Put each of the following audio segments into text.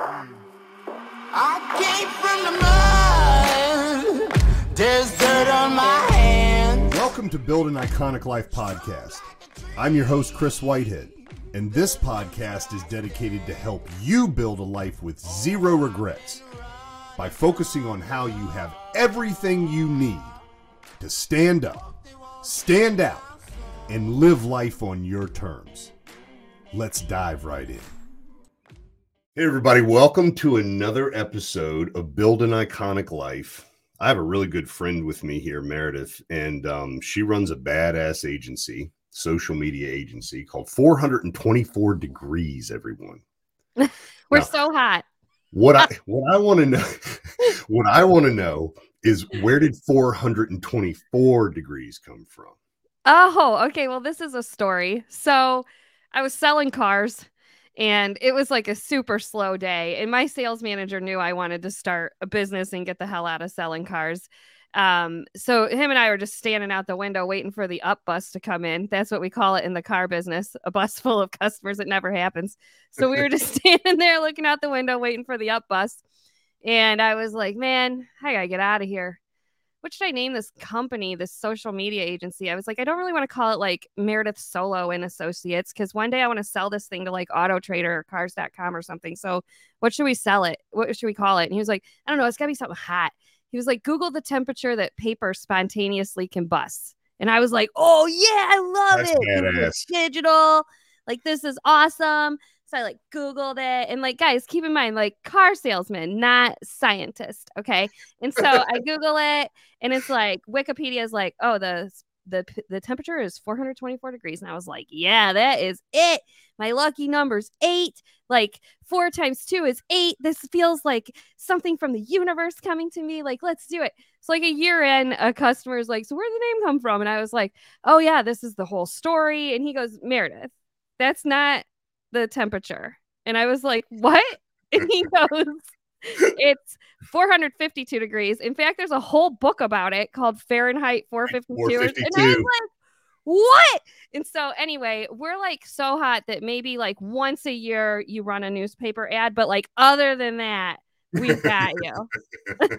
I came from the mud. There's dirt on my hands. Welcome to Build an Iconic Life podcast. I'm your host, Chris Whitehead, and this podcast is dedicated to help you build a life with zero regrets by focusing on how you have everything you need to stand up, stand out, and live life on your terms. Let's dive right in. Hey, everybody, welcome to another episode of Build an Iconic Life. I have a really good friend with me here, Meredith, and um, she runs a badass agency, social media agency called 424 Degrees, everyone. We're Now- so hot. What I what I want to know what I want to know is where did 424 degrees come from? Oh, okay. Well, this is a story. So I was selling cars and it was like a super slow day. And my sales manager knew I wanted to start a business and get the hell out of selling cars. Um, so him and I were just standing out the window waiting for the up bus to come in. That's what we call it in the car business, a bus full of customers. It never happens. So we were just standing there looking out the window waiting for the up bus. And I was like, man, I gotta get out of here. What should I name this company, this social media agency? I was like, I don't really want to call it like Meredith Soleau and Associates because one day I want to sell this thing to like Auto Trader or Cars.com or something. So what should we sell it? What should we call it? And he was like, I don't know. It's got to be something hot. He was like, Google the temperature that paper spontaneously combusts. And I was like, oh, yeah, I love That's it. This is badass. Digital. Like, this is awesome. So I like Googled it. And like, guys, keep in mind, like, car salesman, not scientist. Okay. And so I Google it and it's like Wikipedia is like, oh, the the the temperature is 424 degrees. And I was like, yeah, that is it. My lucky number's eight. Like four times two is eight. This feels like something from the universe coming to me. Like, let's do it. So like a year in, a customer is like, so where'd the name come from? And I was like, oh yeah, this is the whole story. And he goes, Meredith, that's not the temperature. And I was like, what? And he goes, it's 452 degrees. In fact, there's a whole book about it called Fahrenheit 452. And I was like, what? And so, anyway, we're like so hot that maybe like once a year you run a newspaper ad, but like other than that, we've got you.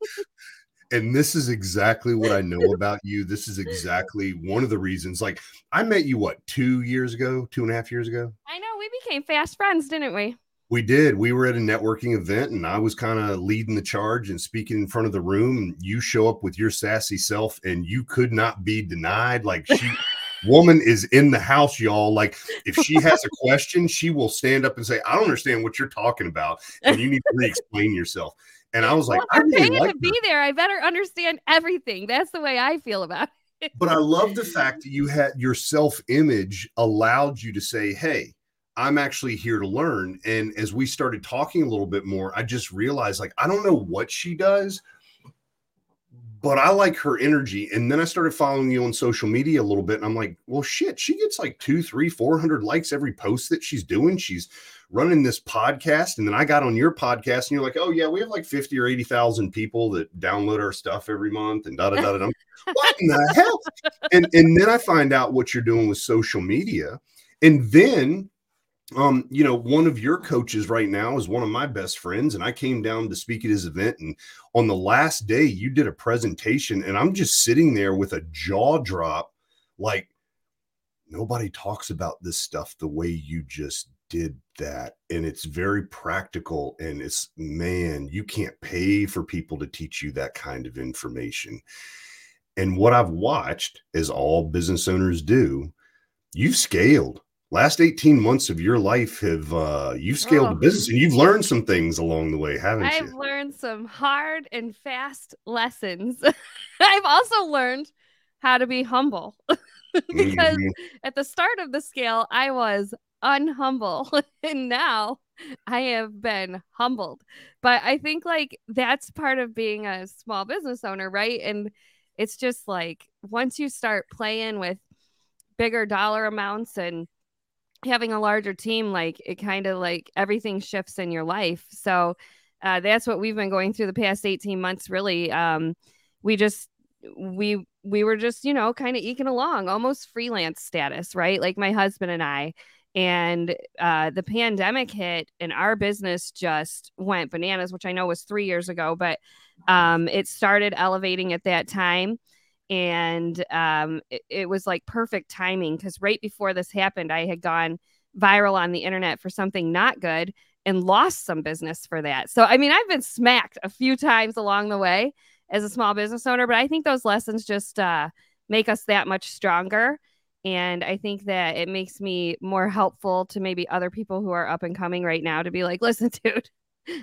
And this is exactly what I know about you. This is exactly one of the reasons. Like, I met you what two years ago, two and a half years ago. I know we became fast friends, didn't we? We did. We were at a networking event, and I was kind of leading the charge and speaking in front of the room. You show up with your sassy self, and you could not be denied. Like she, woman is in the house, y'all. Like if she has a question, she will stand up and say, "I don't understand what you're talking about," and you need to re-explain yourself. And I was like, well, I I'm really paying like to be there. I better understand everything. That's the way I feel about it. but I love the fact that you had your self image allowed you to say, Hey, I'm actually here to learn. And as we started talking a little bit more, I just realized like, I don't know what she does, but I like her energy. And then I started following you on social media a little bit. And I'm like, well, shit, she gets like two, three, four hundred likes every post that she's doing. She's running this podcast. And then I got on your podcast and you're like, oh, yeah, we have like 50 or 80,000 people that download our stuff every month and da da da da. What in the hell? and and then I find out what you're doing with social media, and then um you know one of your coaches right now is one of my best friends and i came down to speak at his event and on the last day you did a presentation and i'm just sitting there with a jaw drop like nobody talks about this stuff the way you just did that and it's very practical and it's man you can't pay for people to teach you that kind of information and what I've watched, as all business owners do, you've scaled. Last 18 months of your life have uh you've scaled Oh. the business and you've learned some things along the way, haven't you? I've learned some hard and fast lessons. I've also learned how to be humble because Mhm. at the start of the scale, I was unhumble, and now I have been humbled. But I think like that's part of being a small business owner, right? And it's just like once you start playing with bigger dollar amounts and having a larger team, like it kind of like everything shifts in your life. So uh, that's what we've been going through the past 18 months, really. Um, we just, we, we were just, you know, kind of eking along, almost freelance status, right? Like my husband and I. And uh, the pandemic hit, and our business just went bananas, which I know was three years ago, but um, it started elevating at that time. And um, it, it was like perfect timing because right before this happened, I had gone viral on the internet for something not good and lost some business for that. So, I mean, I've been smacked a few times along the way as a small business owner, but I think those lessons just uh, make us that much stronger. And I think that it makes me more helpful to maybe other people who are up and coming right now to be like, listen, dude,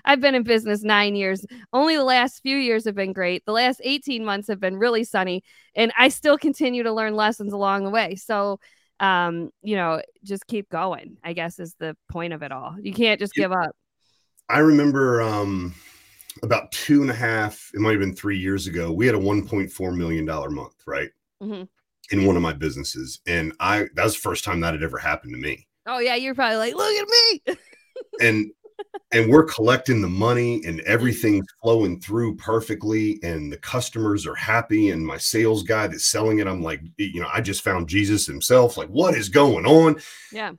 I've been in business nine years. Only the last few years have been great. The last 18 months have been really sunny. And I still continue to learn lessons along the way. So, um, you know, just keep going, I guess is the point of it all. You can't just give up. I remember um, about two and a half, it might have been three years ago, we had a $1.4 million month, right? Mm-hmm. In one of my businesses. And I, that was the first time that had ever happened to me. Oh, yeah. You're probably like, look at me. and and we're collecting the money and everything's flowing through perfectly and the customers are happy and my sales guy that's selling it i'm like you know i just found jesus himself like what is going on yeah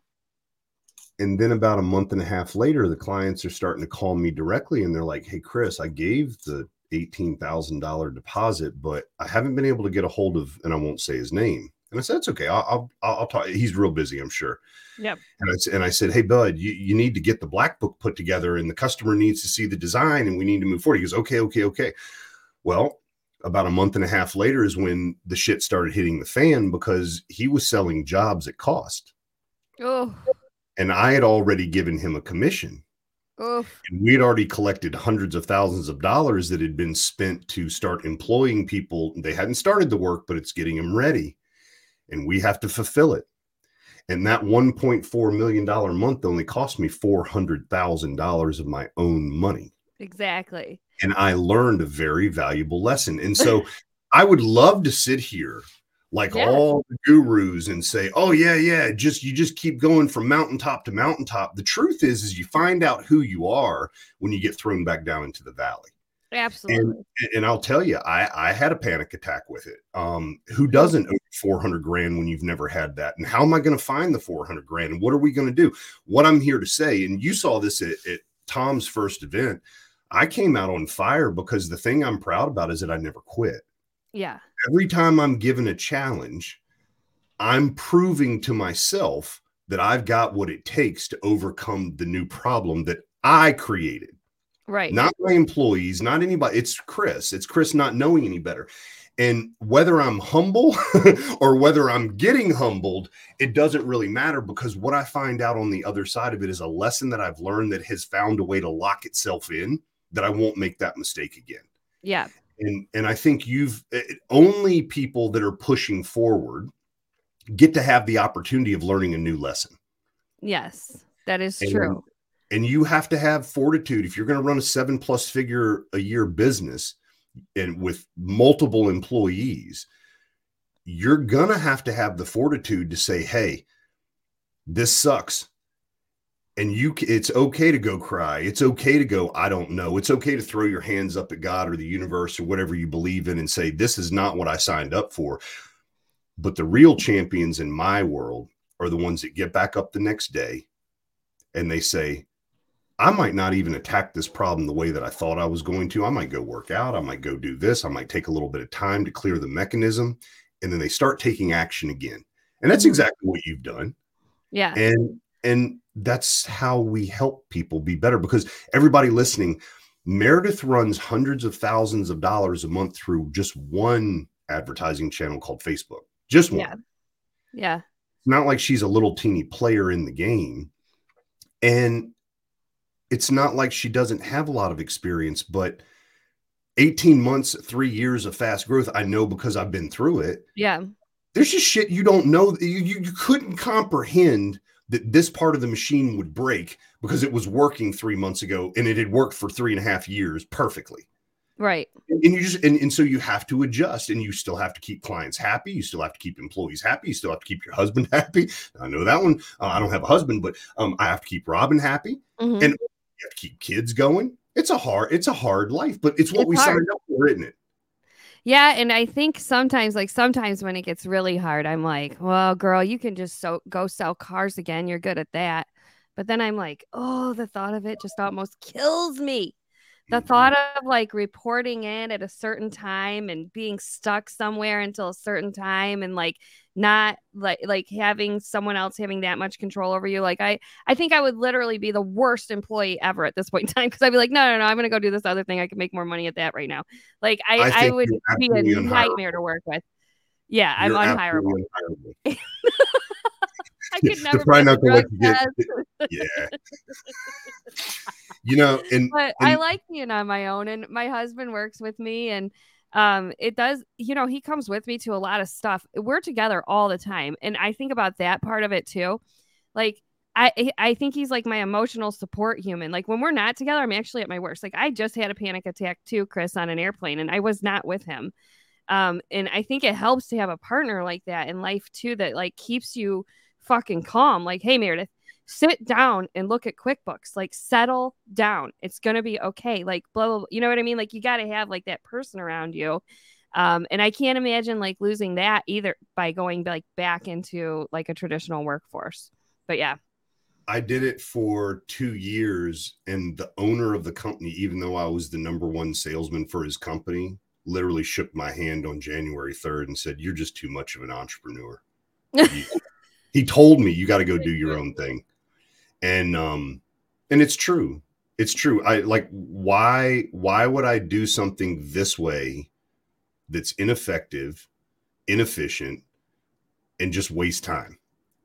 and then about a month and a half later the clients are starting to call me directly and they're like hey chris i gave the $18000 deposit but i haven't been able to get a hold of and i won't say his name and i said it's okay i'll i'll, I'll talk he's real busy i'm sure Yep. And I, and I said, Hey, bud, you, you need to get the black book put together and the customer needs to see the design and we need to move forward. He goes, Okay, okay, okay. Well, about a month and a half later is when the shit started hitting the fan because he was selling jobs at cost. Oh. And I had already given him a commission. Oh. And we had already collected hundreds of thousands of dollars that had been spent to start employing people. They hadn't started the work, but it's getting them ready. And we have to fulfill it. And that $1.4 million month only cost me $400,000 of my own money. Exactly. And I learned a very valuable lesson. And so I would love to sit here like yeah. all the gurus and say, "Oh yeah, yeah, just you just keep going from mountaintop to mountaintop." The truth is is you find out who you are when you get thrown back down into the valley. Absolutely. And, and I'll tell you, I, I had a panic attack with it. Um, who doesn't owe 400 grand when you've never had that? And how am I going to find the 400 grand? And what are we going to do? What I'm here to say, and you saw this at, at Tom's first event, I came out on fire because the thing I'm proud about is that I never quit. Yeah. Every time I'm given a challenge, I'm proving to myself that I've got what it takes to overcome the new problem that I created. Right. Not my employees, not anybody. It's Chris. It's Chris not knowing any better. And whether I'm humble or whether I'm getting humbled, it doesn't really matter because what I find out on the other side of it is a lesson that I've learned that has found a way to lock itself in that I won't make that mistake again. Yeah. And and I think you've it, eh, only people that are pushing forward get to have the opportunity of learning a new lesson. Yes, that is and, true. and you have to have fortitude. If you're going to run a seven plus figure a year business and with multiple employees you're going to have to have the fortitude to say hey this sucks and you it's okay to go cry it's okay to go i don't know it's okay to throw your hands up at god or the universe or whatever you believe in and say this is not what i signed up for but the real champions in my world are the ones that get back up the next day and they say I might not even attack this problem the way that I thought I was going to. I might go work out. I might go do this. I might take a little bit of time to clear the mechanism. And then they start taking action again. And that's mm-hmm. exactly what you've done. Yeah. And and that's how we help people be better because everybody listening, Meredith runs hundreds of thousands of dollars a month through just one advertising channel called Facebook. Just one. Yeah. Yeah. It's not like she's a little teeny player in the game. And it's not like she doesn't have a lot of experience, but 18 months, three years of fast growth, I know because I've been through it. Yeah. There's just shit you don't know. You, you, you couldn't comprehend that this part of the machine would break because it was working three months ago and it had worked for three and a half years perfectly. Right. And, and you just, and, and so you have to adjust and you still have to keep clients happy. You still have to keep employees happy. You still have to keep your husband happy. I know that one. Uh, I don't have a husband, but um, I have to keep Robin happy. Mm-hmm. And you have to keep kids going. It's a hard, it's a hard life, but it's what it's we hard. signed up for, isn't it? Yeah, and I think sometimes, like sometimes when it gets really hard, I'm like, well, girl, you can just so go sell cars again. You're good at that. But then I'm like, oh, the thought of it just almost kills me. The thought of like reporting in at a certain time and being stuck somewhere until a certain time and like not like like having someone else having that much control over you. Like I I think I would literally be the worst employee ever at this point in time because I'd be like, no, no, no, I'm gonna go do this other thing. I can make more money at that right now. Like I, I I, would be a unhireable. nightmare to work with. Yeah, I'm absolutely unhireable. I could never Try pass a not to you get-. Yeah. you know, and but I like being on my own and my husband works with me and um it does you know he comes with me to a lot of stuff. We're together all the time and i think about that part of it too. Like i i think he's like my emotional support human. Like when we're not together i'm actually at my worst. Like i just had a panic attack too chris on an airplane and i was not with him. Um and i think it helps to have a partner like that in life too that like keeps you fucking calm. Like hey meredith sit down and look at QuickBooks. Like, settle down. It's gonna be okay. Like, blah blah. blah. You know what I mean? Like, you got to have like that person around you. Um, and I can't imagine like losing that either by going like back into like a traditional workforce. But yeah, I did it for two years, and the owner of the company, even though I was the number one salesman for his company, literally shook my hand on January 3rd and said, You're just too much of an entrepreneur. he, he told me you got to go do your own thing. And um, and it's true. It's true. I like why why would I do something this way that's ineffective, inefficient, and just waste time?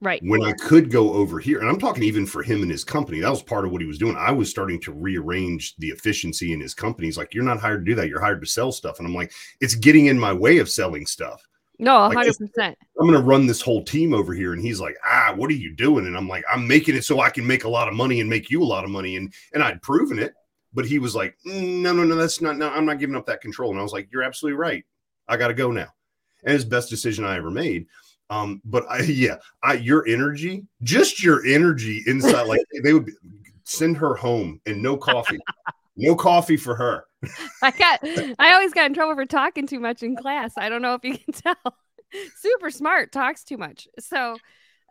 right. when I could go over here, and I'm talking even for him and his company, that was part of what he was doing. I was starting to rearrange the efficiency in his company. He's like, You're not hired to do that. You're hired to sell stuff. And I'm like, It's getting in my way of selling stuff. No, hundred it's- percent. I'm going to run this whole team over here. And he's like, Ah, what are you doing? And I'm like, I'm making it so I can make a lot of money and make you a lot of money. And and I'd proven it. But he was like, "Mm, No, no, no, that's not, no, I'm not giving up that control. And I was like, You're absolutely right. I got to go now. And his best decision I ever made. Um, but I, yeah, I, your energy, just your energy inside, like they would send her home and no coffee, no coffee for her. I got. I always got in trouble for talking too much in class. I don't know if you can tell. Super smart, talks too much. So.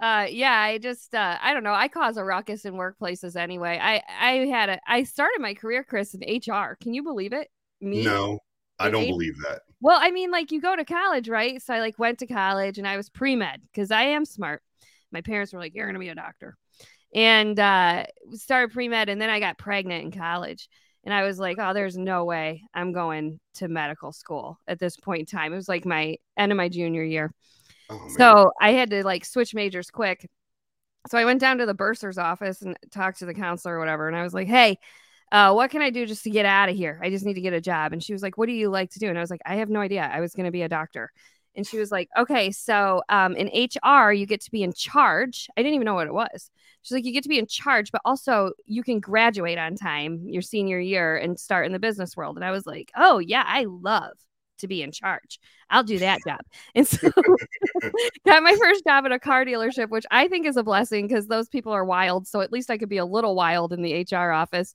Uh yeah, I just uh I don't know. I cause a ruckus in workplaces anyway. I I had a I started my career Chris in HR. Can you believe it? Me? No, I don't H- believe that. Well, I mean, like you go to college, right? So I like went to college and I was pre med because I am smart. My parents were like, "You're gonna be a doctor," and uh, started pre med, and then I got pregnant in college, and I was like, "Oh, there's no way I'm going to medical school at this point in time." It was like my end of my junior year, Oh, so I had to like switch majors quick. So I went down to the bursar's office and talked to the counselor or whatever. And I was like, hey, uh, what can I do just to get out of here? I just need to get a job. And she was like, what do you like to do? And I was like, I have no idea. I was going to be a doctor. And she was like, okay, so um, in HR, you get to be in charge. I didn't even know what it was. She's like, you get to be in charge, but also you can graduate on time your senior year and start in the business world. And I was like, oh, yeah, I love to be in charge. I'll do that job. And so got my first job at a car dealership, which I think is a blessing because those people are wild. So at least I could be a little wild in the HR office.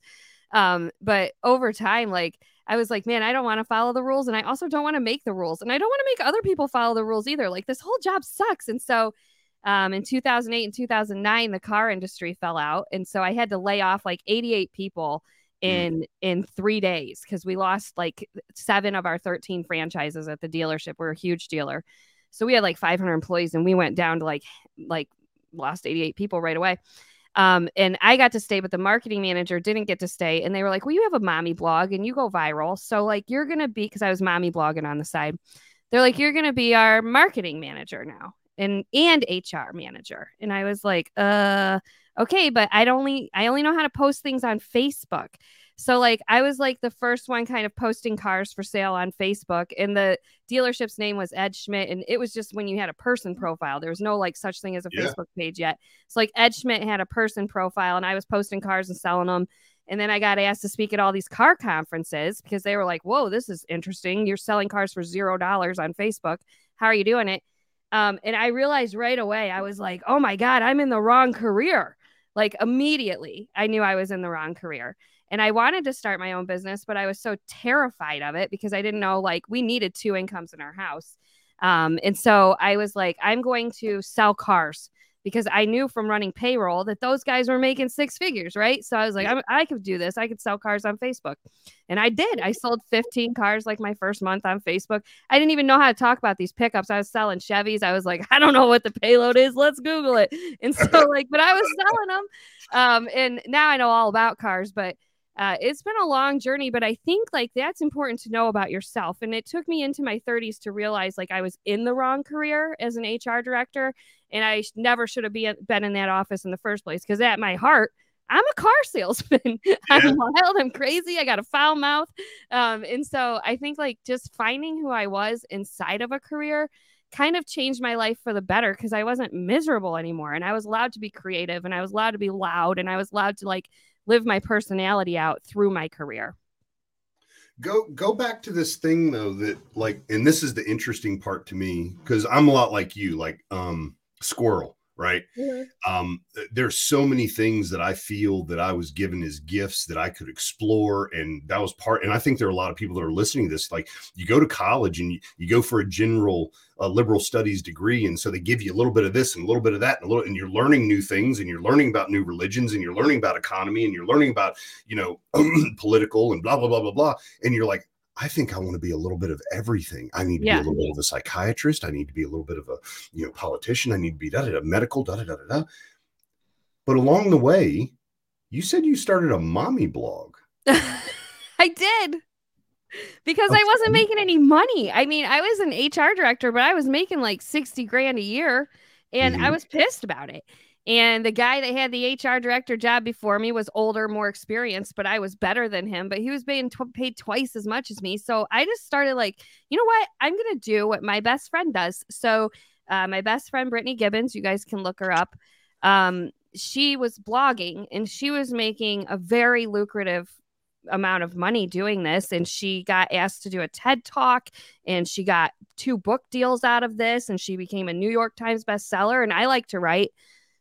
Um, but over time, like I was like, man, I don't want to follow the rules, and I also don't want to make the rules, and I don't want to make other people follow the rules either. Like this whole job sucks, and so. Um, in 2008 and 2009, the car industry fell out, and so I had to lay off like 88 people in in three days because we lost like seven of our 13 franchises at the dealership. We're a huge dealer, so we had like 500 employees, and we went down to like like lost 88 people right away. Um, and I got to stay, but the marketing manager didn't get to stay. And they were like, Well, you have a mommy blog and you go viral. So, like, you're going to be, because I was mommy blogging on the side, they're like, You're going to be our marketing manager now and, and HR manager. And I was like, Uh, okay, but I only, I only know how to post things on Facebook. So, like, I was like the first one kind of posting cars for sale on Facebook. And the dealership's name was Ed Schmidt. And it was just when you had a person profile, there was no like such thing as a Yeah. Facebook page yet. So like Ed Schmidt had a person profile and I was posting cars and selling them. And then I got asked to speak at all these car conferences because they were like, whoa, this is interesting. You're selling cars for zero dollars on Facebook. How are you doing it? Um, and I realized right away, I was like, oh my God, I'm in the wrong career. Like immediately, I knew I was in the wrong career. And I wanted to start my own business, but I was so terrified of it because I didn't know like we needed two incomes in our house. Um, and so I was like, I'm going to sell cars because I knew from running payroll that those guys were making six figures, right? So I was like, i I could do this. I could sell cars on Facebook. And I did. I sold 15 cars like my first month on Facebook. I didn't even know how to talk about these pickups. I was selling Chevys. I was like, I don't know what the payload is. Let's Google it. And so, like, but I was selling them. Um, and now I know all about cars, but uh, it's been a long journey, but I think like that's important to know about yourself. And it took me into my 30s to realize like I was in the wrong career as an HR director, and I never should have be, been in that office in the first place. Because at my heart, I'm a car salesman. Yeah. I'm wild. I'm crazy. I got a foul mouth. Um, and so I think like just finding who I was inside of a career kind of changed my life for the better because I wasn't miserable anymore. And I was allowed to be creative and I was allowed to be loud and I was allowed to like live my personality out through my career. Go go back to this thing though that like and this is the interesting part to me because i'm a lot like you like um squirrel right mm-hmm. um there's so many things that i feel that i was given as gifts that i could explore and that was part and i think there are a lot of people that are listening to this like you go to college and you, you go for a general uh, liberal studies degree and so they give you a little bit of this and a little bit of that and a little and you're learning new things and you're learning about new religions and you're learning about economy and you're learning about you know political and blah blah blah blah blah and you're like I think I want to be a little bit of everything. I need to yeah. be a little bit of a psychiatrist. I need to be a little bit of a you know politician. I need to be da da da medical da da da da. But along the way, you said you started a mommy blog. I did because okay. I wasn't making any money. I mean, I was an HR director, but I was making like 60 grand a year and mm-hmm. I was pissed about it. And the guy that had the HR director job before me was older, more experienced, but I was better than him. But he was being tw- paid twice as much as me. So I just started like, you know what? I'm going to do what my best friend does. So uh, my best friend, Brittany Gibbons, you guys can look her up. Um, she was blogging and she was making a very lucrative amount of money doing this and she got asked to do a TED talk and she got two book deals out of this and she became a New York Times bestseller and I like to write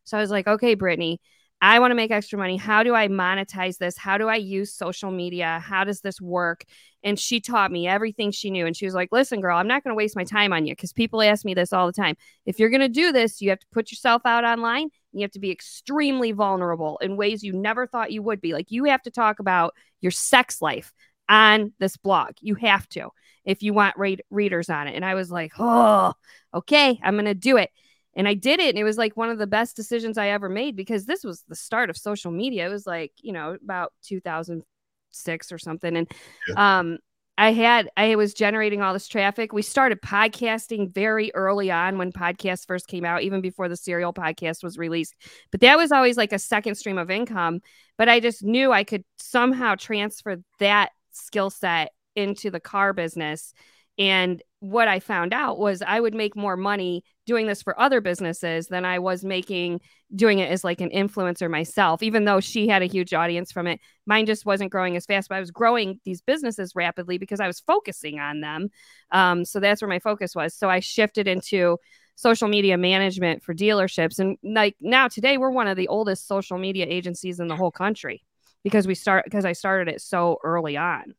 so I was like, okay, Brittany, I want to make extra money. How do I monetize this? How do I use social media? How does this work? And she taught me everything she knew. And she was like, listen, girl, I'm not going to waste my time on you because people ask me this all the time. If you're going to do this, you have to put yourself out online. You have to be extremely vulnerable in ways you never thought you would be. Like you have to talk about your sex life on this blog. You have to if you want read- readers on it. And I was like, oh, okay, I'm going to do it. And I did it. And it was like one of the best decisions I ever made because this was the start of social media. It was like, you know, about 2006 or something. And yeah. um, I had, I was generating all this traffic. We started podcasting very early on when podcasts first came out, even before the serial podcast was released. But that was always like a second stream of income. But I just knew I could somehow transfer that skill set into the car business. And what I found out was I would make more money doing this for other businesses than I was making doing it as like an influencer myself, even though she had a huge audience from it. Mine just wasn't growing as fast, but I was growing these businesses rapidly because I was focusing on them. Um, so that's where my focus was. So I shifted into social media management for dealerships. And like now today, we're one of the oldest social media agencies in the whole country because we start because I started it so early on.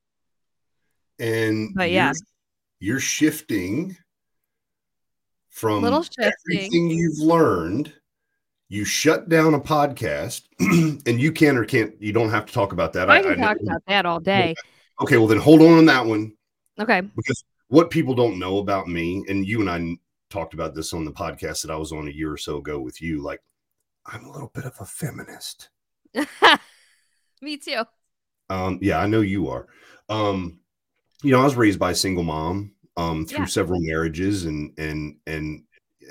And but yeah, you're, you're shifting from Little shifting. everything you've learned you shut down a podcast and you can or can't you don't have to talk about that. I, can I, talk I, about that all day. Okay well then hold on on that one. Okay. Because what people don't know about me and you and i talked about this on the podcast that i was on a year or so ago with you like i'm a little bit of a feminist. Me too. Um yeah i know you are. Um you know i was raised by a single mom um, through yeah. several marriages and and and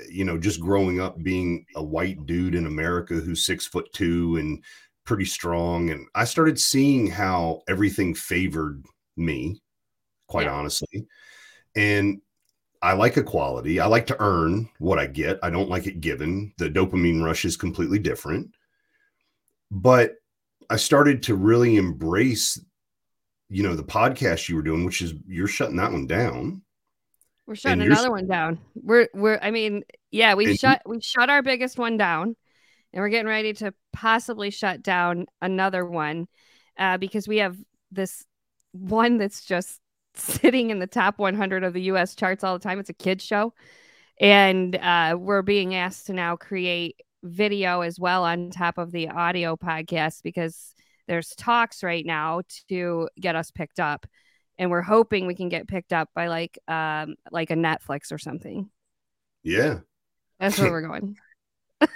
you know just growing up being a white dude in America who's six foot two and pretty strong and I started seeing how everything favored me quite yeah. honestly and I like equality. I like to earn what I get. I don't like it given. The dopamine rush is completely different. But I started to really embrace, you know, the podcast you were doing, which is you're shutting that one down. We're shutting another one down. We're we're I mean, yeah, we shut we shut our biggest one down and we're getting ready to possibly shut down another one uh, because we have this one that's just sitting in the top 100 of the US charts all the time. It's a kids show. And uh, we're being asked to now create video as well on top of the audio podcast because there's talks right now to get us picked up. And we're hoping we can get picked up by like um like a Netflix or something. Yeah. That's where we're going.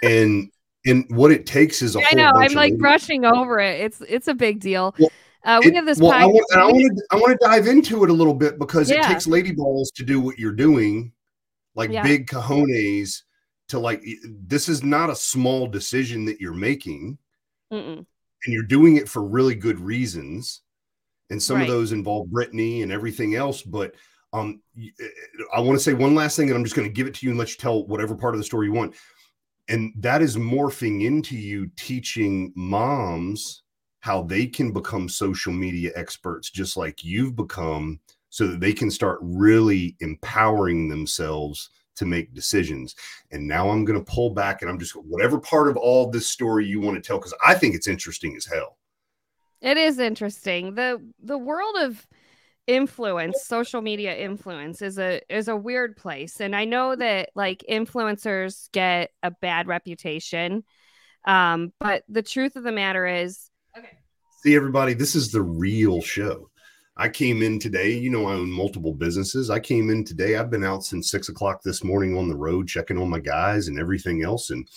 and and what it takes is a I whole know. I'm like brushing over it. It's it's a big deal. Well, uh, we It- have this well, I want, I want to I want to dive into it a little bit because it takes lady balls to do what you're doing, like Yeah. big cojones to like this is not a small decision that you're making, Mm-mm. And you're doing it for really good reasons, and some Right. of those involve Brittany and everything else. But um, y- I want to say one last thing, and I'm just going to give it to you and let you tell whatever part of the story you want, and that is morphing into you teaching moms how they can become social media experts just like you've become so that they can start really empowering themselves to make decisions. And now I'm going to pull back and I'm just whatever part of all this story you want to tell cuz I think it's interesting as hell. It is interesting. The the world of influence, social media influence is a is a weird place. And I know that like influencers get a bad reputation. Um, but the truth of the matter is okay. See everybody, this is the real show. I came in today. You know, I own multiple businesses. I came in today. I've been out since six o'clock this morning on the road, checking on my guys and everything else. And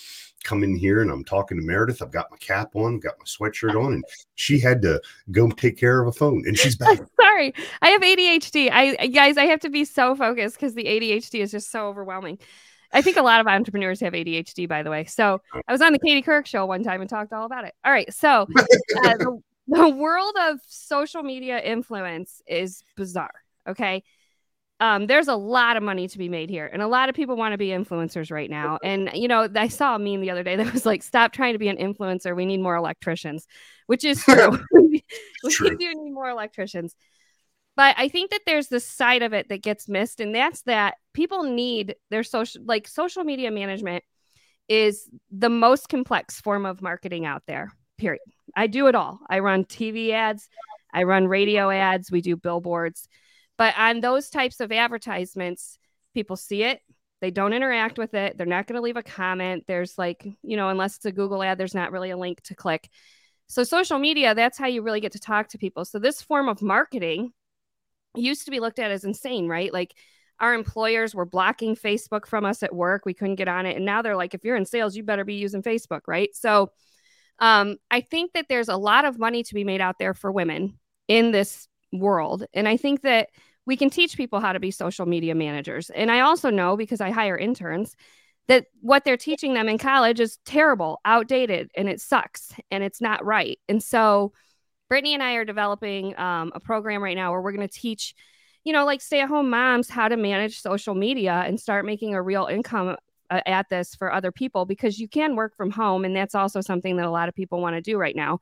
come in here and I'm talking to Meredith. I've got my cap on, got my sweatshirt on, and she had to go take care of a phone. And she's back. Sorry, I have ADHD. I guys, I have to be so focused because the ADHD is just so overwhelming. I think a lot of entrepreneurs have ADHD, by the way. So I was on the Katie Couric show one time and talked all about it. All right, so uh, the, the world of social media influence is bizarre. Okay. Um, there's a lot of money to be made here, and a lot of people want to be influencers right now. And you know, I saw a meme the other day that was like, "Stop trying to be an influencer. We need more electricians," which is true. we True. do need more electricians. But I think that there's this side of it that gets missed, and that's that people need their social, like social media management, is the most complex form of marketing out there. Period. I do it all. I run TV ads, I run radio ads, we do billboards. But on those types of advertisements, people see it, they don't interact with it, they're not going to leave a comment. There's like, you know, unless it's a Google ad, there's not really a link to click. So, social media, that's how you really get to talk to people. So, this form of marketing used to be looked at as insane, right? Like, our employers were blocking Facebook from us at work. We couldn't get on it. And now they're like, if you're in sales, you better be using Facebook, right? So, um, I think that there's a lot of money to be made out there for women in this world. And I think that we can teach people how to be social media managers. And I also know because I hire interns that what they're teaching them in college is terrible, outdated, and it sucks and it's not right. And so, Brittany and I are developing um, a program right now where we're going to teach, you know, like stay at home moms how to manage social media and start making a real income uh, at this for other people because you can work from home. And that's also something that a lot of people want to do right now.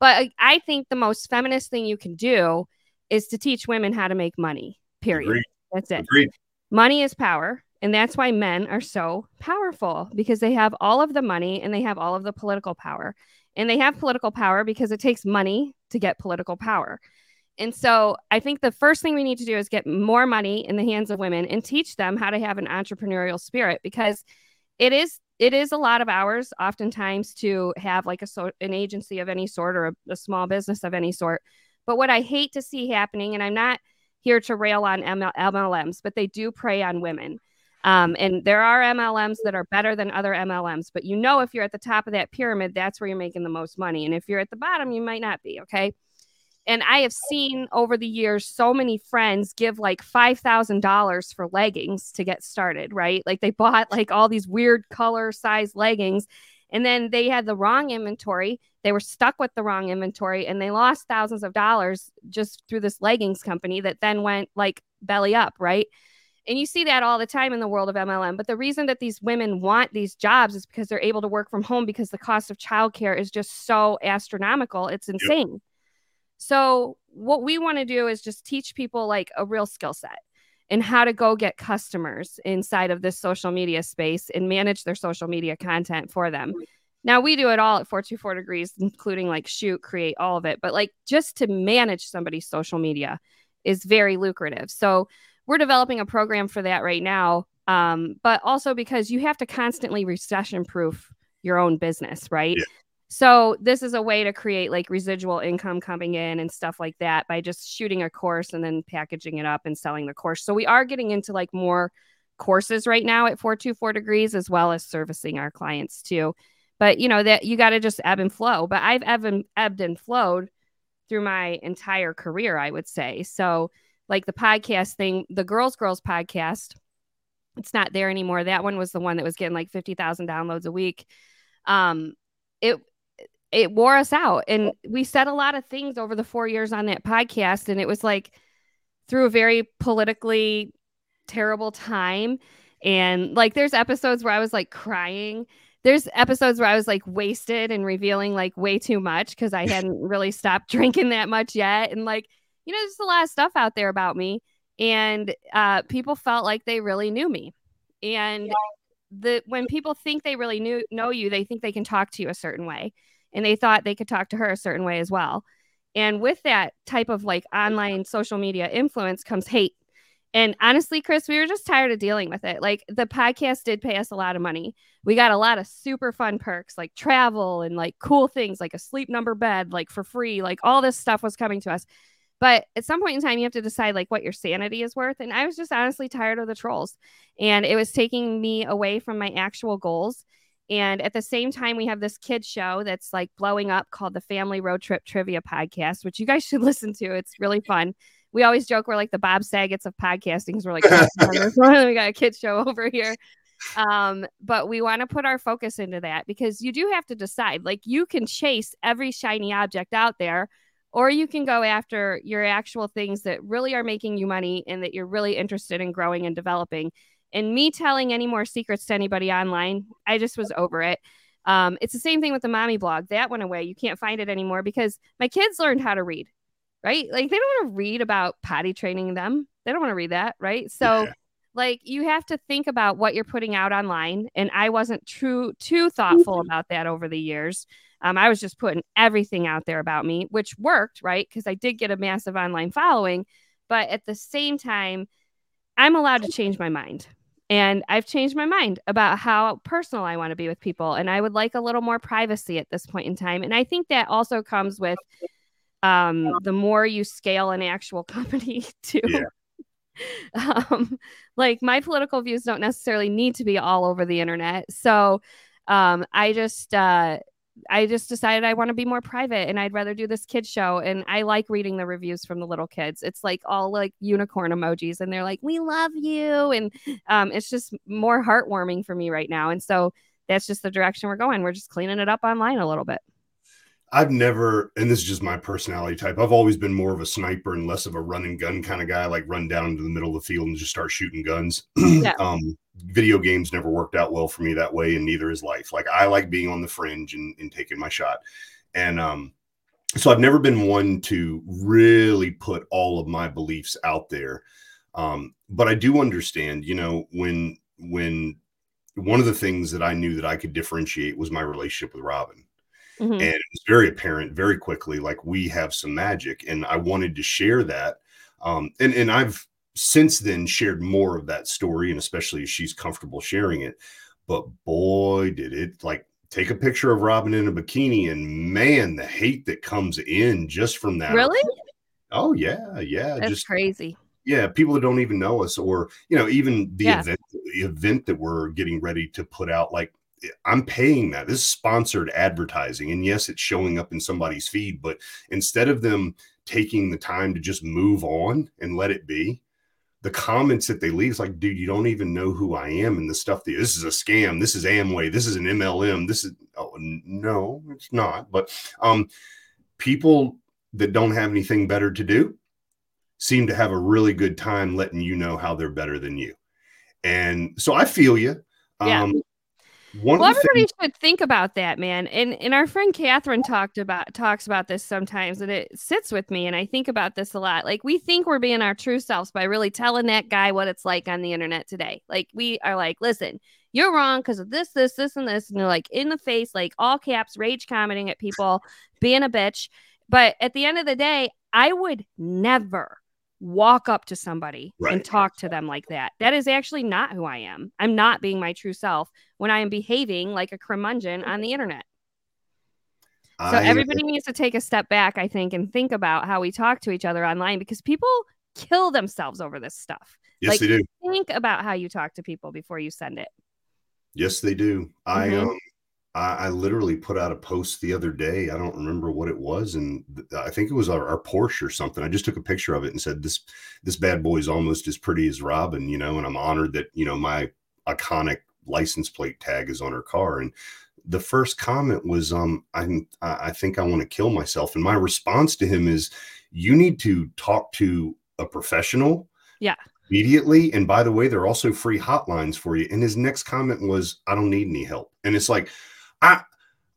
But I, I think the most feminist thing you can do is to teach women how to make money, period. Agreed. That's it. Agreed. Money is power. And that's why men are so powerful because they have all of the money and they have all of the political power. And they have political power because it takes money to get political power. And so I think the first thing we need to do is get more money in the hands of women and teach them how to have an entrepreneurial spirit because it is it is a lot of hours oftentimes to have like a so an agency of any sort or a, a small business of any sort. But what I hate to see happening, and I'm not here to rail on ML- MLMs, but they do prey on women. Um, and there are MLMs that are better than other MLMs, but you know, if you're at the top of that pyramid, that's where you're making the most money. And if you're at the bottom, you might not be. Okay. And I have seen over the years so many friends give like $5,000 for leggings to get started, right? Like they bought like all these weird color size leggings and then they had the wrong inventory. They were stuck with the wrong inventory and they lost thousands of dollars just through this leggings company that then went like belly up, right? And you see that all the time in the world of MLM. But the reason that these women want these jobs is because they're able to work from home because the cost of childcare is just so astronomical. It's insane. Yep. So, what we want to do is just teach people like a real skill set and how to go get customers inside of this social media space and manage their social media content for them. Now we do it all at 424 degrees, including like shoot, create all of it. But like just to manage somebody's social media is very lucrative. So we're developing a program for that right now. Um, but also because you have to constantly recession proof your own business, right? Yeah. So this is a way to create like residual income coming in and stuff like that by just shooting a course and then packaging it up and selling the course. So we are getting into like more courses right now at 424 degrees as well as servicing our clients too. But you know that you got to just ebb and flow. But I've ebbed, ebbed and flowed through my entire career, I would say. So like the podcast thing, the Girls Girls podcast, it's not there anymore. That one was the one that was getting like 50,000 downloads a week. Um, it it wore us out and we said a lot of things over the 4 years on that podcast and it was like through a very politically terrible time and like there's episodes where I was like crying there's episodes where I was like wasted and revealing like way too much because I hadn't really stopped drinking that much yet. And like, you know, there's a lot of stuff out there about me. And uh, people felt like they really knew me. And yeah. the when people think they really knew know you, they think they can talk to you a certain way. And they thought they could talk to her a certain way as well. And with that type of like online social media influence comes hate. And honestly, Chris, we were just tired of dealing with it. Like the podcast did pay us a lot of money. We got a lot of super fun perks like travel and like cool things like a sleep number bed, like for free. Like all this stuff was coming to us. But at some point in time, you have to decide like what your sanity is worth. And I was just honestly tired of the trolls. And it was taking me away from my actual goals. And at the same time, we have this kid show that's like blowing up called the Family Road Trip Trivia Podcast, which you guys should listen to. It's really fun we always joke we're like the Bob Saget's of podcasting because we're like we got a kid show over here. Um, but we want to put our focus into that because you do have to decide. Like you can chase every shiny object out there, or you can go after your actual things that really are making you money and that you're really interested in growing and developing. And me telling any more secrets to anybody online, I just was over it. Um, it's the same thing with the mommy blog. That went away. You can't find it anymore because my kids learned how to read right? Like they don't want to read about potty training them. They don't want to read that, right? So yeah. like you have to think about what you're putting out online. And I wasn't true too thoughtful mm-hmm. about that over the years. Um, I was just putting everything out there about me, which worked, right? Because I did get a massive online following. But at the same time, I'm allowed to change my mind. And I've changed my mind about how personal I want to be with people. And I would like a little more privacy at this point in time. And I think that also comes with um, the more you scale an actual company too. yeah. um, like my political views don't necessarily need to be all over the internet. So um, I just uh, I just decided I want to be more private and I'd rather do this kid show. And I like reading the reviews from the little kids. It's like all like unicorn emojis and they're like, we love you. And um, it's just more heartwarming for me right now. And so that's just the direction we're going. We're just cleaning it up online a little bit. I've never, and this is just my personality type. I've always been more of a sniper and less of a run and gun kind of guy. Like run down into the middle of the field and just start shooting guns. Yeah. um, video games never worked out well for me that way, and neither is life. Like I like being on the fringe and, and taking my shot. And um, so I've never been one to really put all of my beliefs out there. Um, but I do understand, you know, when when one of the things that I knew that I could differentiate was my relationship with Robin Mm-hmm. And it was very apparent very quickly, like we have some magic. And I wanted to share that. Um, and, and I've since then shared more of that story, and especially if she's comfortable sharing it. But boy, did it like take a picture of Robin in a bikini, and man, the hate that comes in just from that. Really? Oh yeah, yeah. That's just crazy. Yeah, people that don't even know us, or you know, even the yeah. event, the event that we're getting ready to put out. Like I'm paying that. This is sponsored advertising. And yes, it's showing up in somebody's feed, but instead of them taking the time to just move on and let it be, the comments that they leave is like, dude, you don't even know who I am and the stuff that this is a scam. This is Amway. This is an MLM. This is oh no, it's not. But um people that don't have anything better to do seem to have a really good time letting you know how they're better than you. And so I feel you. Yeah. One well, everybody things- should think about that, man. And and our friend Catherine talked about talks about this sometimes, and it sits with me. And I think about this a lot. Like we think we're being our true selves by really telling that guy what it's like on the internet today. Like we are like, listen, you're wrong because of this, this, this, and this. And they're like in the face, like all caps, rage commenting at people, being a bitch. But at the end of the day, I would never walk up to somebody Right. and talk to them like that. That is actually not who I am. I'm not being my true self when I am behaving like a curmudgeon on the internet. So I- everybody needs to take a step back, I think, and think about how we talk to each other online because people kill themselves over this stuff. yes, like- they do. Think about how you talk to people before you send it. Yes, they do. I Mhm. um I, I literally put out a post the other day. I don't remember what it was, and th- I think it was our, our Porsche or something. I just took a picture of it and said this this bad boy is almost as pretty as Robin, you know. And I'm honored that you know my iconic license plate tag is on her car. And the first comment was, um, I'm I I think I want to kill myself. And my response to him is, you need to talk to a professional. Yeah. Immediately. And by the way, there are also free hotlines for you. And his next comment was, I don't need any help. And it's like, I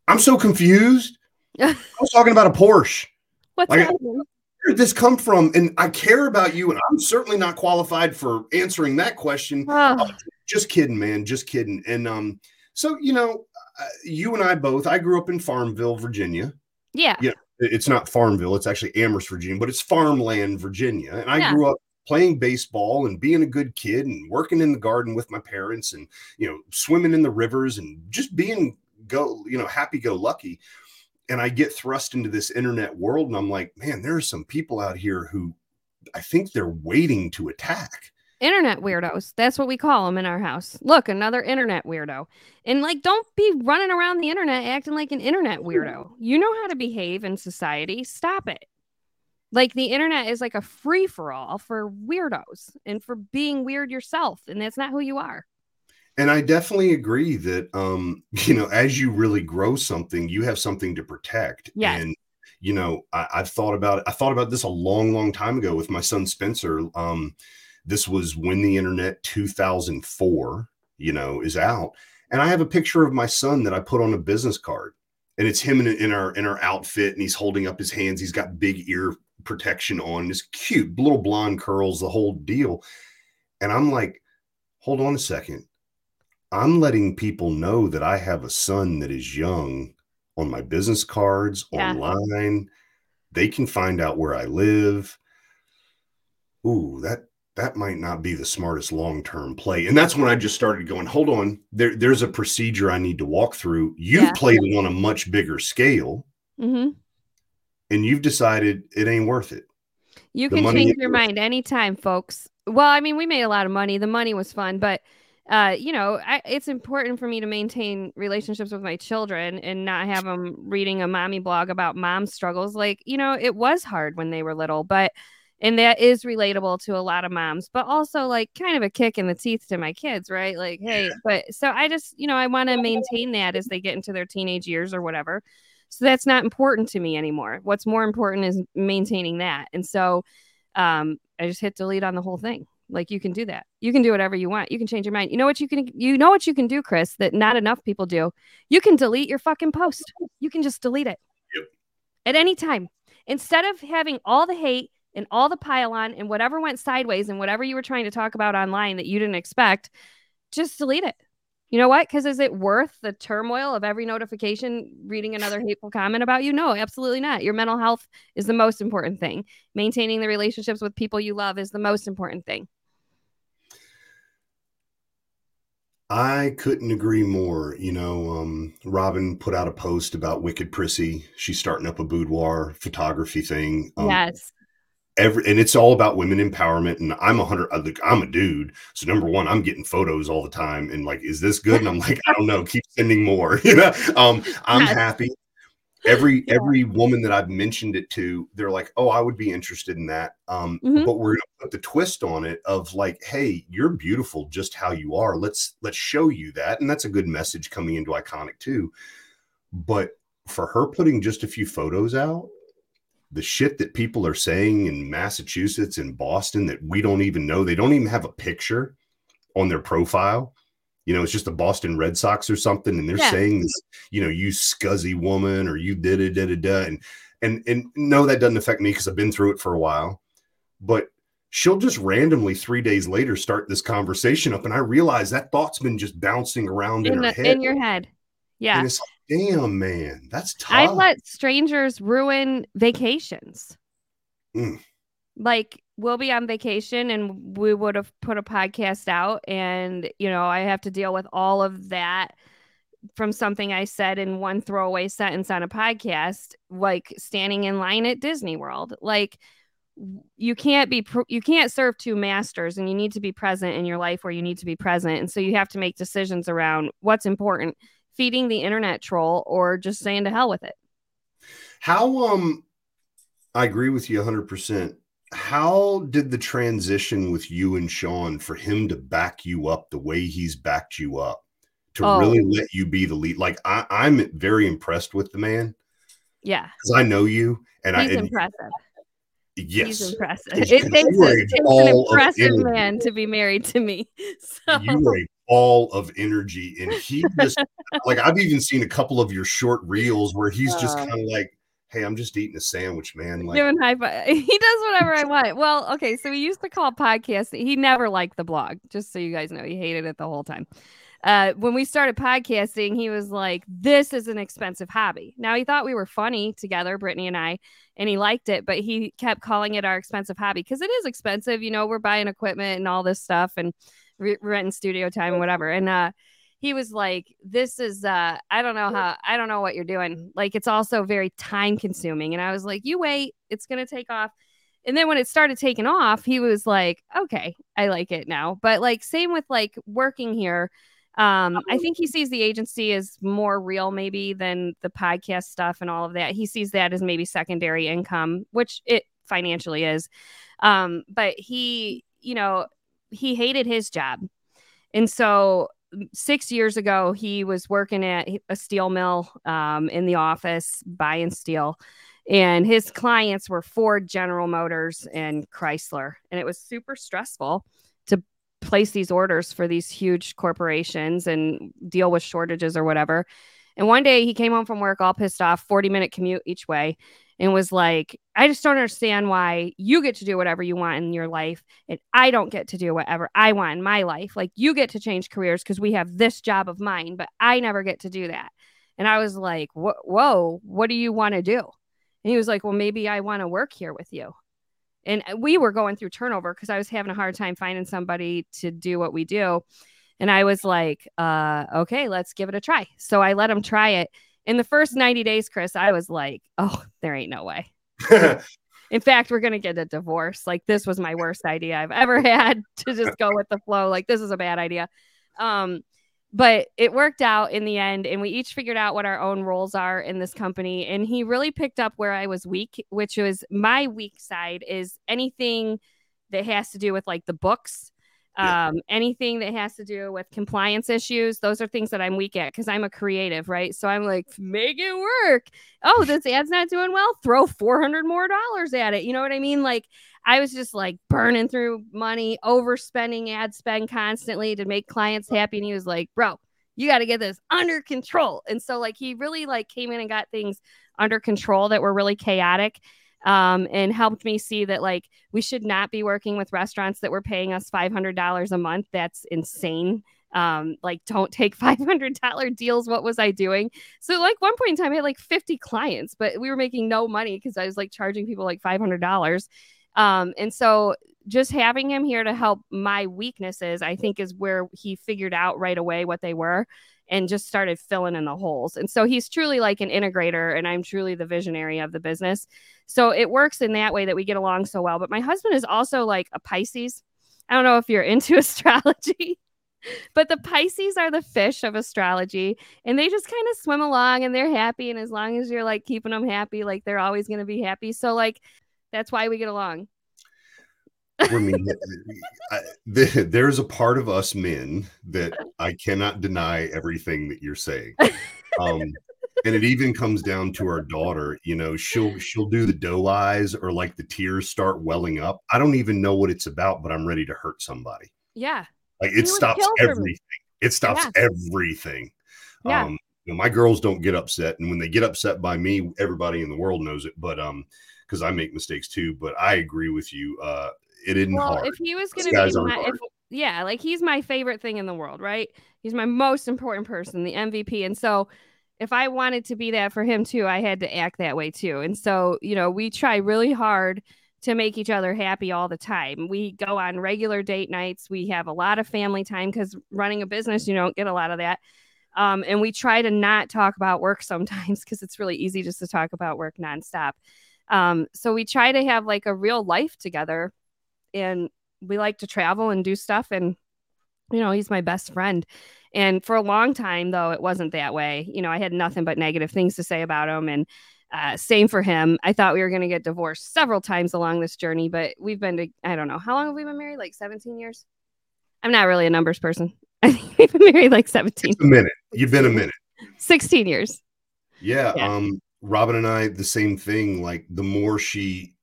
I'm so confused. I was talking about a Porsche. What's Like- happening? Where did this come from? And I care about you, and I'm certainly not qualified for answering that question. Oh, Just kidding, man. Just kidding. And um, so you know, uh, you and I both. I grew up in Farmville, Virginia. yeah. Yeah. It's not Farmville. It's actually Amherst, Virginia, but it's farmland, Virginia. And I Yeah. grew up playing baseball and being a good kid and working in the garden with my parents and you know swimming in the rivers and just being go you know happy go lucky and i get thrust into this internet world and i'm like man there are some people out here who i think they're waiting to attack Internet weirdos. That's what we call them in our house. Look, another internet weirdo. And like, don't be running around the internet acting like an internet weirdo. You know how to behave in society. Stop it. Like, the internet is like a free for all for weirdos and for being weird yourself. And that's not who you are. And i definitely agree that um you know as you really grow something you have something to protect. Yes. and you know I, i've thought about it i thought about this a long long time ago with my son spencer. Um this was when the internet 2004 you know is out. And i have a picture of my son that i put on a business card. And it's him in, in our in our outfit and he's holding up his hands. He's got big ear protection on this cute little blonde curls the whole deal. And i'm like hold on a second i'm letting people know that i have a son that is young on my business cards Yeah. online they can find out where i live ooh that that might not be the smartest long-term play and that's when i just started going hold on there, there's a procedure i need to walk through you've Yeah. played it on a much bigger scale hmm and you've decided it ain't worth it You The can change your mind anytime, folks. Well, I mean, we made a lot of money. The money was fun, but uh, you know, I, it's important for me to maintain relationships with my children and not have them reading a mommy blog about mom struggles. Like, you know, it was hard when they were little, but and that is relatable to a lot of moms, but also like kind of a kick in the teeth to my kids, right? Like, hey, but so I just, you know, I want to maintain that as they get into their teenage years or whatever. So that's not important to me anymore. What's more important is maintaining that. And so um, I just hit delete on the whole thing. Like you can do that. You can do whatever you want. You can change your mind. You know what you can you know what you can do, Chris, that not enough people do. You can delete your fucking post. You can just delete it. Yep. At any time. Instead of having all the hate and all the pile on and whatever went sideways and whatever you were trying to talk about online that you didn't expect, just delete it. You know what? Because is it worth the turmoil of every notification reading another hateful comment about you? No, absolutely not. Your mental health is the most important thing. Maintaining the relationships with people you love is the most important thing. I couldn't agree more. You know, um, Robin put out a post about Wicked Prissy. She's starting up a boudoir photography thing. Um, yes. Every and it's all about women empowerment. And I'm a hundred. Look, I'm a dude. So number one, I'm getting photos all the time. And like, is this good? And I'm like, I don't know. Keep sending more. You know, um, I'm Yes. happy. Every Yeah. every woman that I've mentioned it to, they're like, "Oh, I would be interested in that." Um, Mhm. but we're gonna put the twist on it of like, "Hey, you're beautiful just how you are. Let's let's show you that." And that's a good message coming into iconic too. But for her putting just a few photos out, the shit that people are saying in Massachusetts and Boston that we don't even know, they don't even have a picture on their profile. You know, it's just the Boston Red Sox or something, and they're Yeah. saying this, you know, you scuzzy woman or you did it, da da da. And and and no, that doesn't affect me because I've been through it for a while. But she'll just randomly three days later start this conversation up, and I realize that thought's been just bouncing around in, in, her the, head. in your head. Yeah. Like, damn, man, that's tough. I let strangers ruin vacations. Mm. Like we'll be on vacation and we would have put a podcast out and you know, I have to deal with all of that from something I said in one throwaway sentence on a podcast, like standing in line at Disney World. Like you can't be you can't serve two masters and you need to be present in your life where you need to be present and so you have to make decisions around what's important feeding the internet troll or just saying to hell with it How um I agree with you 100%. How did the transition with you and Sean for him to back you up the way he's backed you up to Oh. really let you be the lead? Like I, I'm very impressed with the man yeah because I know you and he's I and impressive yes, he's impressive it takes, a, takes an impressive man to be married to me so you are a ball of energy and he just like I've even seen a couple of your short reels where he's just Uh. kind of like, hey, I'm just eating a sandwich, man. Like giving high five. He does whatever I want. Well, okay, so he used to call podcast. He never liked the blog, just so you guys know. He hated it the whole time. Uh, when we started podcasting, he was like, "This is an expensive hobby." Now he thought we were funny together, Brittany and I, and he liked it, but he kept calling it our expensive hobby because it is expensive. You know, we're buying equipment and all this stuff and re- renting studio time and whatever. And uh, he was like, "This is uh, I don't know how I don't know what you're doing. Like, it's also very time consuming." And I was like, "You wait, it's gonna take off." And then when it started taking off, he was like, "Okay, I like it now." But like, same with like working here. Um, I think he sees the agency as more real, maybe than the podcast stuff and all of that. He sees that as maybe secondary income, which it financially is. Um, but he, you know, he hated his job. And so six years ago, he was working at a steel mill um, in the office buying steel. And his clients were Ford, General Motors, and Chrysler. And it was super stressful to place these orders for these huge corporations and deal with shortages or whatever. And one day he came home from work all pissed off, 40 minute commute each way, and was like, I just don't understand why you get to do whatever you want in your life and I don't get to do whatever I want in my life. Like you get to change careers because we have this job of mine, but I never get to do that. And I was like, Whoa, what do you want to do? And he was like, Well, maybe I want to work here with you. And we were going through turnover because I was having a hard time finding somebody to do what we do. And I was like, uh, okay, let's give it a try. So I let him try it. In the first 90 days, Chris, I was like, oh, there ain't no way. In fact, we're going to get a divorce. Like, this was my worst idea I've ever had to just go with the flow. Like, this is a bad idea. Um, but it worked out in the end, and we each figured out what our own roles are in this company. And he really picked up where I was weak, which was my weak side is anything that has to do with like the books Yeah. um, anything that has to do with compliance issues those are things that i'm weak at because i'm a creative right? So i'm like make it work. Oh this ad's not doing well? Throw 400 more dollars at it. You know what i mean? Like i was just like burning through money overspending ad spend constantly to make clients happy and he was like bro you got to get this under control. And so like he really like came in and got things under control that were really chaotic um, and helped me see that like we should not be working with restaurants that were paying us $500 a month. That's insane. Um, like don't take $500 deals. What was I doing? So like one point in time, I had like 50 clients, but we were making no money because I was like charging people like $500. Um, and so just having him here to help my weaknesses, I think is where he figured out right away what they were and just started filling in the holes. And so he's truly like an integrator, and I'm truly the visionary of the business. So it works in that way that we get along so well. But my husband is also like a Pisces. I don't know if you're into astrology, but the Pisces are the fish of astrology, and they just kind of swim along and they're happy. And as long as you're like keeping them happy, like they're always going to be happy. So, like, that's why we get along. I mean, I, the, there's a part of us men that I cannot deny everything that you're saying. Um, and it even comes down to our daughter. You know, she'll she'll do the doe eyes or like the tears start welling up. I don't even know what it's about, but I'm ready to hurt somebody. Yeah. Like it stops everything. It stops everything. Yeah. Um, you know, my girls don't get upset, and when they get upset by me, everybody in the world knows it. But um, because I make mistakes too. But I agree with you. Uh, it isn't well, hard. if he was gonna be my, if, yeah, like he's my favorite thing in the world, right? He's my most important person, the MVP. And so if I wanted to be that for him too, I had to act that way too. And so, you know, we try really hard to make each other happy all the time. We go on regular date nights. We have a lot of family time because running a business, you don't get a lot of that. Um, and we try to not talk about work sometimes because it's really easy just to talk about work nonstop. Um, so we try to have like a real life together and we like to travel and do stuff. And, you know, he's my best friend. And for a long time, though, it wasn't that way. You know, I had nothing but negative things to say about him. And uh, same for him. I thought we were going to get divorced several times along this journey, but we've been to, I don't know, how long have we been married? Like 17 years? I'm not really a numbers person. I think we've been married like 17, It's a minute. You've been a minute. 16 years. Yeah, Yeah. Um, Robin and I, the same thing. Like the more she,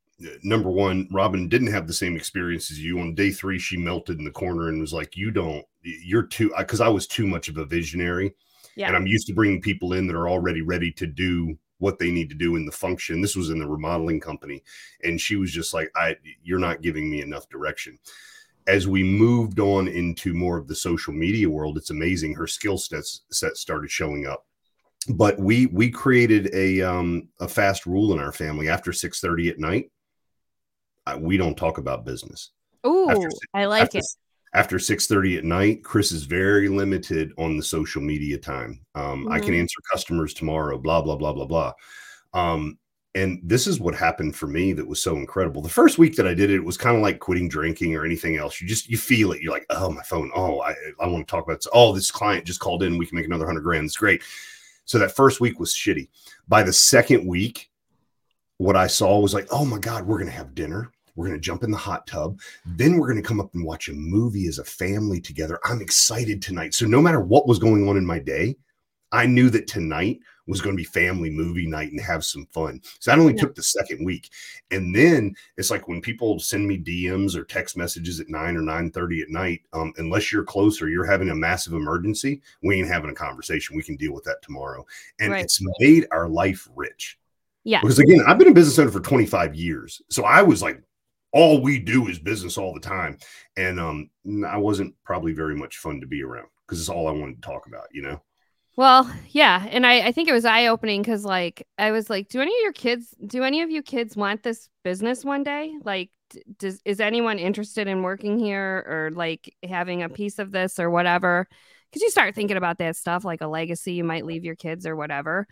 number one, Robin didn't have the same experience as you. On day three, she melted in the corner and was like, "You don't, you're too," because I was too much of a visionary, Yeah. and I'm used to bringing people in that are already ready to do what they need to do in the function. This was in the remodeling company, and she was just like, "I, you're not giving me enough direction." As we moved on into more of the social media world, it's amazing her skill sets set started showing up but we we created a um a fast rule in our family after 6 30 at night we don't talk about business Oh, I like after, it. after 6 30 at night chris is very limited on the social media time um i can Mhm. answer customers tomorrow blah blah blah blah blah um and this is what happened for me that was so incredible the first week that i did it, it was kind of like quitting drinking or anything else you just you feel it you're like oh my phone oh i i want to talk about this. oh this client just called in we can make another 100 grand it's great so that first week was shitty. By the second week, what I saw was like, oh my God, we're going to have dinner. We're going to jump in the hot tub. Then we're going to come up and watch a movie as a family together. I'm excited tonight. So no matter what was going on in my day, I knew that tonight was going to be family movie night and have some fun. So that only Yeah. took the second week. And then it's like when people send me DMs or text messages at 9 or 9 30 at night, um, unless you're close or you're having a massive emergency, we ain't having a conversation. We can deal with that tomorrow. And Right. it's made our life rich. Yeah. Because again, I've been a business owner for 25 years. So I was like, all we do is business all the time. And um, I wasn't probably very much fun to be around because it's all I wanted to talk about, you know? Well, yeah, and I, I think it was eye opening because like I was like, do any of your kids, do any of you kids want this business one day? Like, does is anyone interested in working here or like having a piece of this or whatever? Because you start thinking about that stuff, like a legacy you might leave your kids or whatever.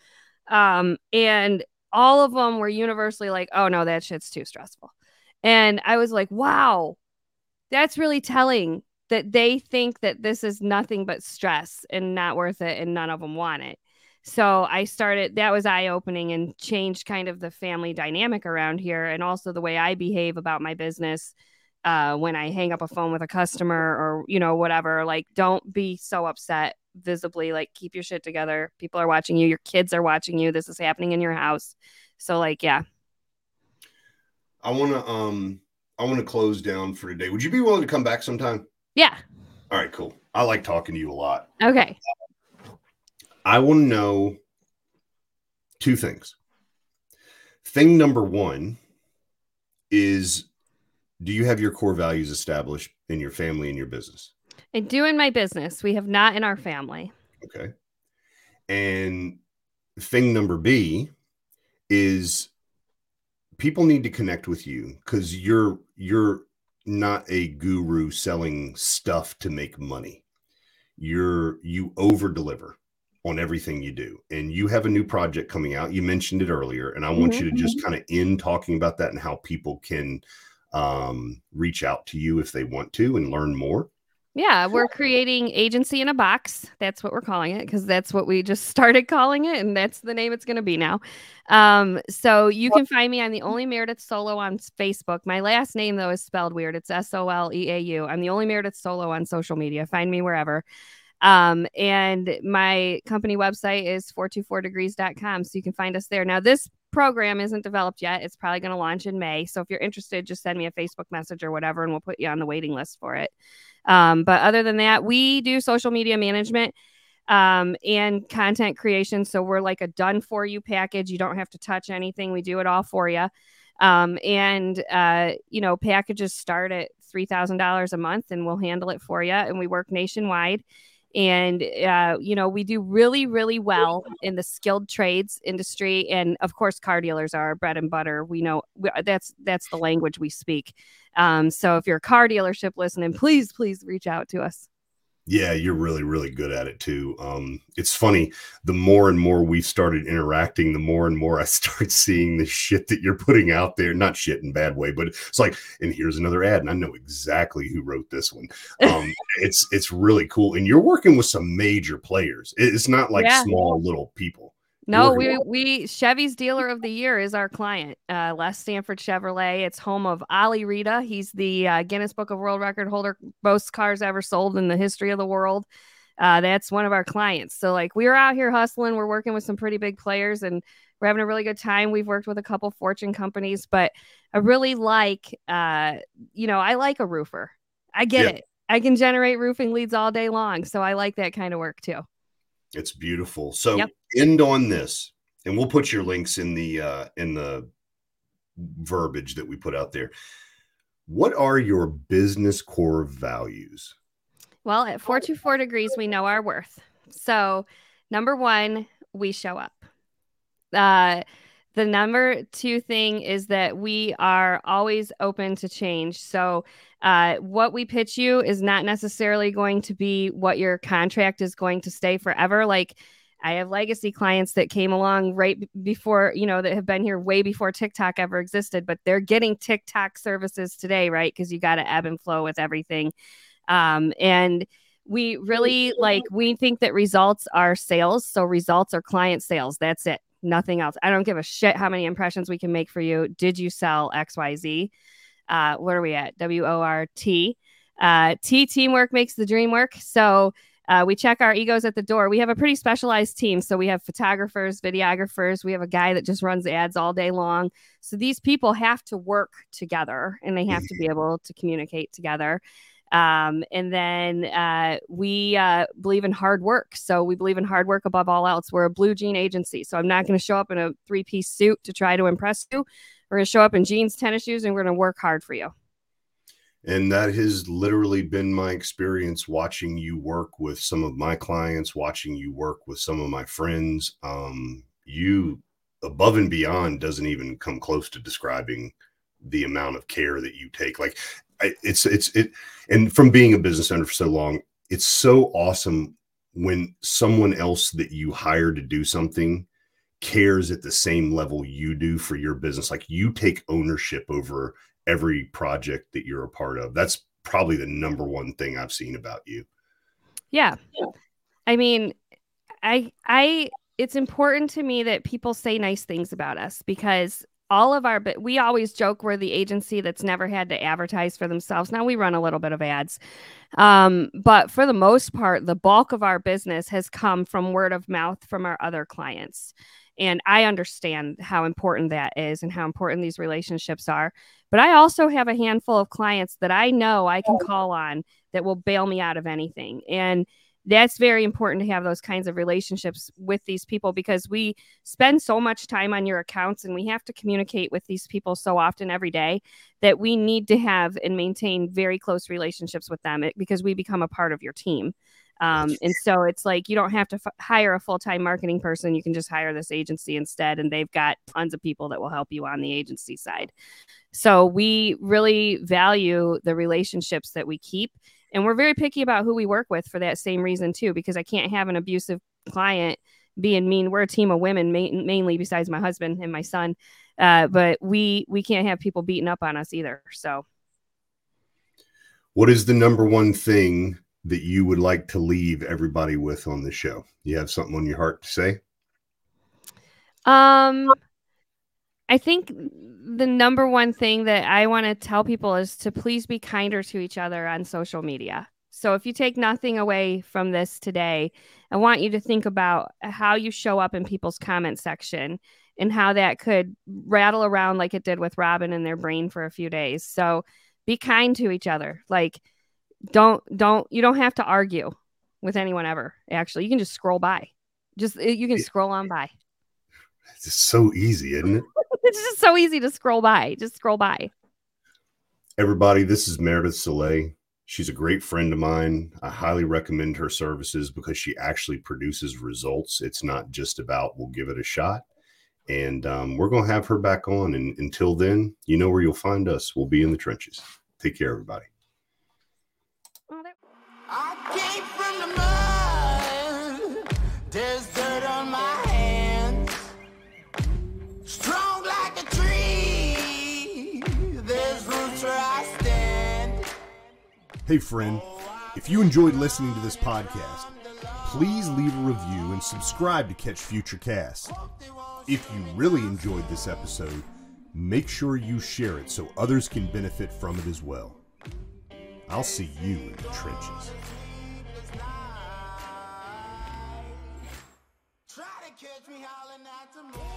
Um, and all of them were universally like, oh no, that shit's too stressful. And I was like, wow, that's really telling that they think that this is nothing but stress and not worth it and none of them want it. So I started that was eye opening and changed kind of the family dynamic around here and also the way I behave about my business uh, when I hang up a phone with a customer or you know whatever. Like don't be so upset visibly. Like keep your shit together. People are watching you. Your kids are watching you. This is happening in your house. So like yeah I want to um I want to close down for today. Would you be willing to come back sometime? yeah All right, cool. I like talking to you a lot. okay I want to know two things. Thing number one is do you have your core values established in your family and your business? I do in my business we have not in our family Okay. And thing number B is people need to connect with you because you're you're not a guru selling stuff to make money. You're you over deliver on everything you do. And you have a new project coming out. You mentioned it earlier. And I want Mhm, you to just kind of end talking about that and how people can um, reach out to you if they want to and learn more. Yeah, we're creating agency in a box. That's what we're calling it because that's what we just started calling it, and that's the name it's going to be now. Um, so you can find me. I'm the only Meredith Soleau on Facebook. My last name though is spelled weird. It's S O L E A U. I'm the only Meredith Soleau on social media. Find me wherever. Um, and my company website is 424degrees.com. So you can find us there. Now, this program isn't developed yet. It's probably going to launch in May. So if you're interested, just send me a Facebook message or whatever, and we'll put you on the waiting list for it. Um, but other than that, we do social media management um, and content creation. So we're like a done for you package. You don't have to touch anything. We do it all for you. Um, and uh, you know, packages start at three thousand dollars a month, and we'll handle it for you. And we work nationwide. And uh, you know, we do really, really well in the skilled trades industry, and of course, car dealers are our bread and butter. We know we, that's that's the language we speak. Um, so if you're a car dealership listening, please, please reach out to us. Yeah, you're really, really good at it too. Um, it's funny. The more and more we've started interacting, the more and more I start seeing the shit that you're putting out there. Not shit in bad way, but it's like, and here's another ad, and I know exactly who wrote this one. Um, it's it's really cool, and you're working with some major players. It's not like yeah. small little people. No, we we Chevy's dealer of the year is our client, uh, Les Stanford Chevrolet. It's home of Ali Reda. He's the uh, Guinness Book of World Record holder, most cars ever sold in the history of the world. Uh, that's one of our clients. So like we are out here hustling. We're working with some pretty big players, and we're having a really good time. We've worked with a couple Fortune companies, but I really like, uh, you know, I like a roofer. I get it. I can generate roofing leads all day long, so I like that kind of work too. It's beautiful. So yep. end on this, and we'll put your links in the uh, in the verbiage that we put out there. What are your business core values? Well, at 424 degrees, we know our worth. So, number one, we show up. Uh, the number two thing is that we are always open to change. So, uh, what we pitch you is not necessarily going to be what your contract is going to stay forever. Like, I have legacy clients that came along right before, you know, that have been here way before TikTok ever existed, but they're getting TikTok services today, right? Because you got to ebb and flow with everything. Um, and we really like, we think that results are sales. So, results are client sales. That's it nothing else. I don't give a shit how many impressions we can make for you. Did you sell XYZ? Uh, where are we at? W O R T. Uh, T teamwork makes the dream work. So uh, we check our egos at the door. We have a pretty specialized team. So we have photographers, videographers. We have a guy that just runs ads all day long. So these people have to work together and they have to be able to communicate together. Um, and then uh, we uh, believe in hard work. So we believe in hard work above all else. We're a blue jean agency. So I'm not going to show up in a three piece suit to try to impress you. We're going to show up in jeans, tennis shoes, and we're going to work hard for you. And that has literally been my experience watching you work with some of my clients, watching you work with some of my friends. Um, you above and beyond doesn't even come close to describing the amount of care that you take. Like it's it's it and from being a business owner for so long it's so awesome when someone else that you hire to do something cares at the same level you do for your business. Like you take ownership over every project that you're a part of. That's probably the number one thing i've seen about you. Yeah. I mean i i it's important to me that people say nice things about us because all of our but we always joke we're the agency that's never had to advertise for themselves. Now we run a little bit of ads. Um, but for the most part the bulk of our business has come from word of mouth from our other clients. And i understand how important that is and how important these relationships are. But i also have a handful of clients that i know i can call on that will bail me out of anything. And that's very important to have those kinds of relationships with these people because we spend so much time on your accounts and we have to communicate with these people so often every day that we need to have and maintain very close relationships with them because we become a part of your team. Um, and so it's like you don't have to f- hire a full time marketing person. You can just hire this agency instead, and they've got tons of people that will help you on the agency side. So we really value the relationships that we keep and we're very picky about who we work with for that same reason too because i can't have an abusive client being mean. We're a team of women ma- mainly besides my husband and my son. Uh, but we we can't have people beating up on us either. So. What is the number one thing that you would like to leave everybody with on the show? You have something on your heart to say? Um I think the number one thing that I want to tell people is to please be kinder to each other on social media. So if you take nothing away from this today, I want you to think about how you show up in people's comment section and how that could rattle around like it did with Robin in their brain for a few days. So be kind to each other. Like don't don't you don't have to argue with anyone ever. Actually, you can just scroll by. Just you can scroll on by. It's so easy, isn't it? it's just so easy to scroll by. Just scroll by. Everybody, this is Meredith Soleau. She's a great friend of mine. I highly recommend her services because she actually produces results. It's not just about we'll give it a shot. And um, we're going to have her back on. And until then, you know where you'll find us. We'll be in the trenches. Take care, everybody. Oh, I came from the mud. There's Hey, friend, if you enjoyed listening to this podcast, please leave a review and subscribe to catch future casts. If you really enjoyed this episode, make sure you share it so others can benefit from it as well. I'll see you in the trenches. Try to catch me howling at the moon.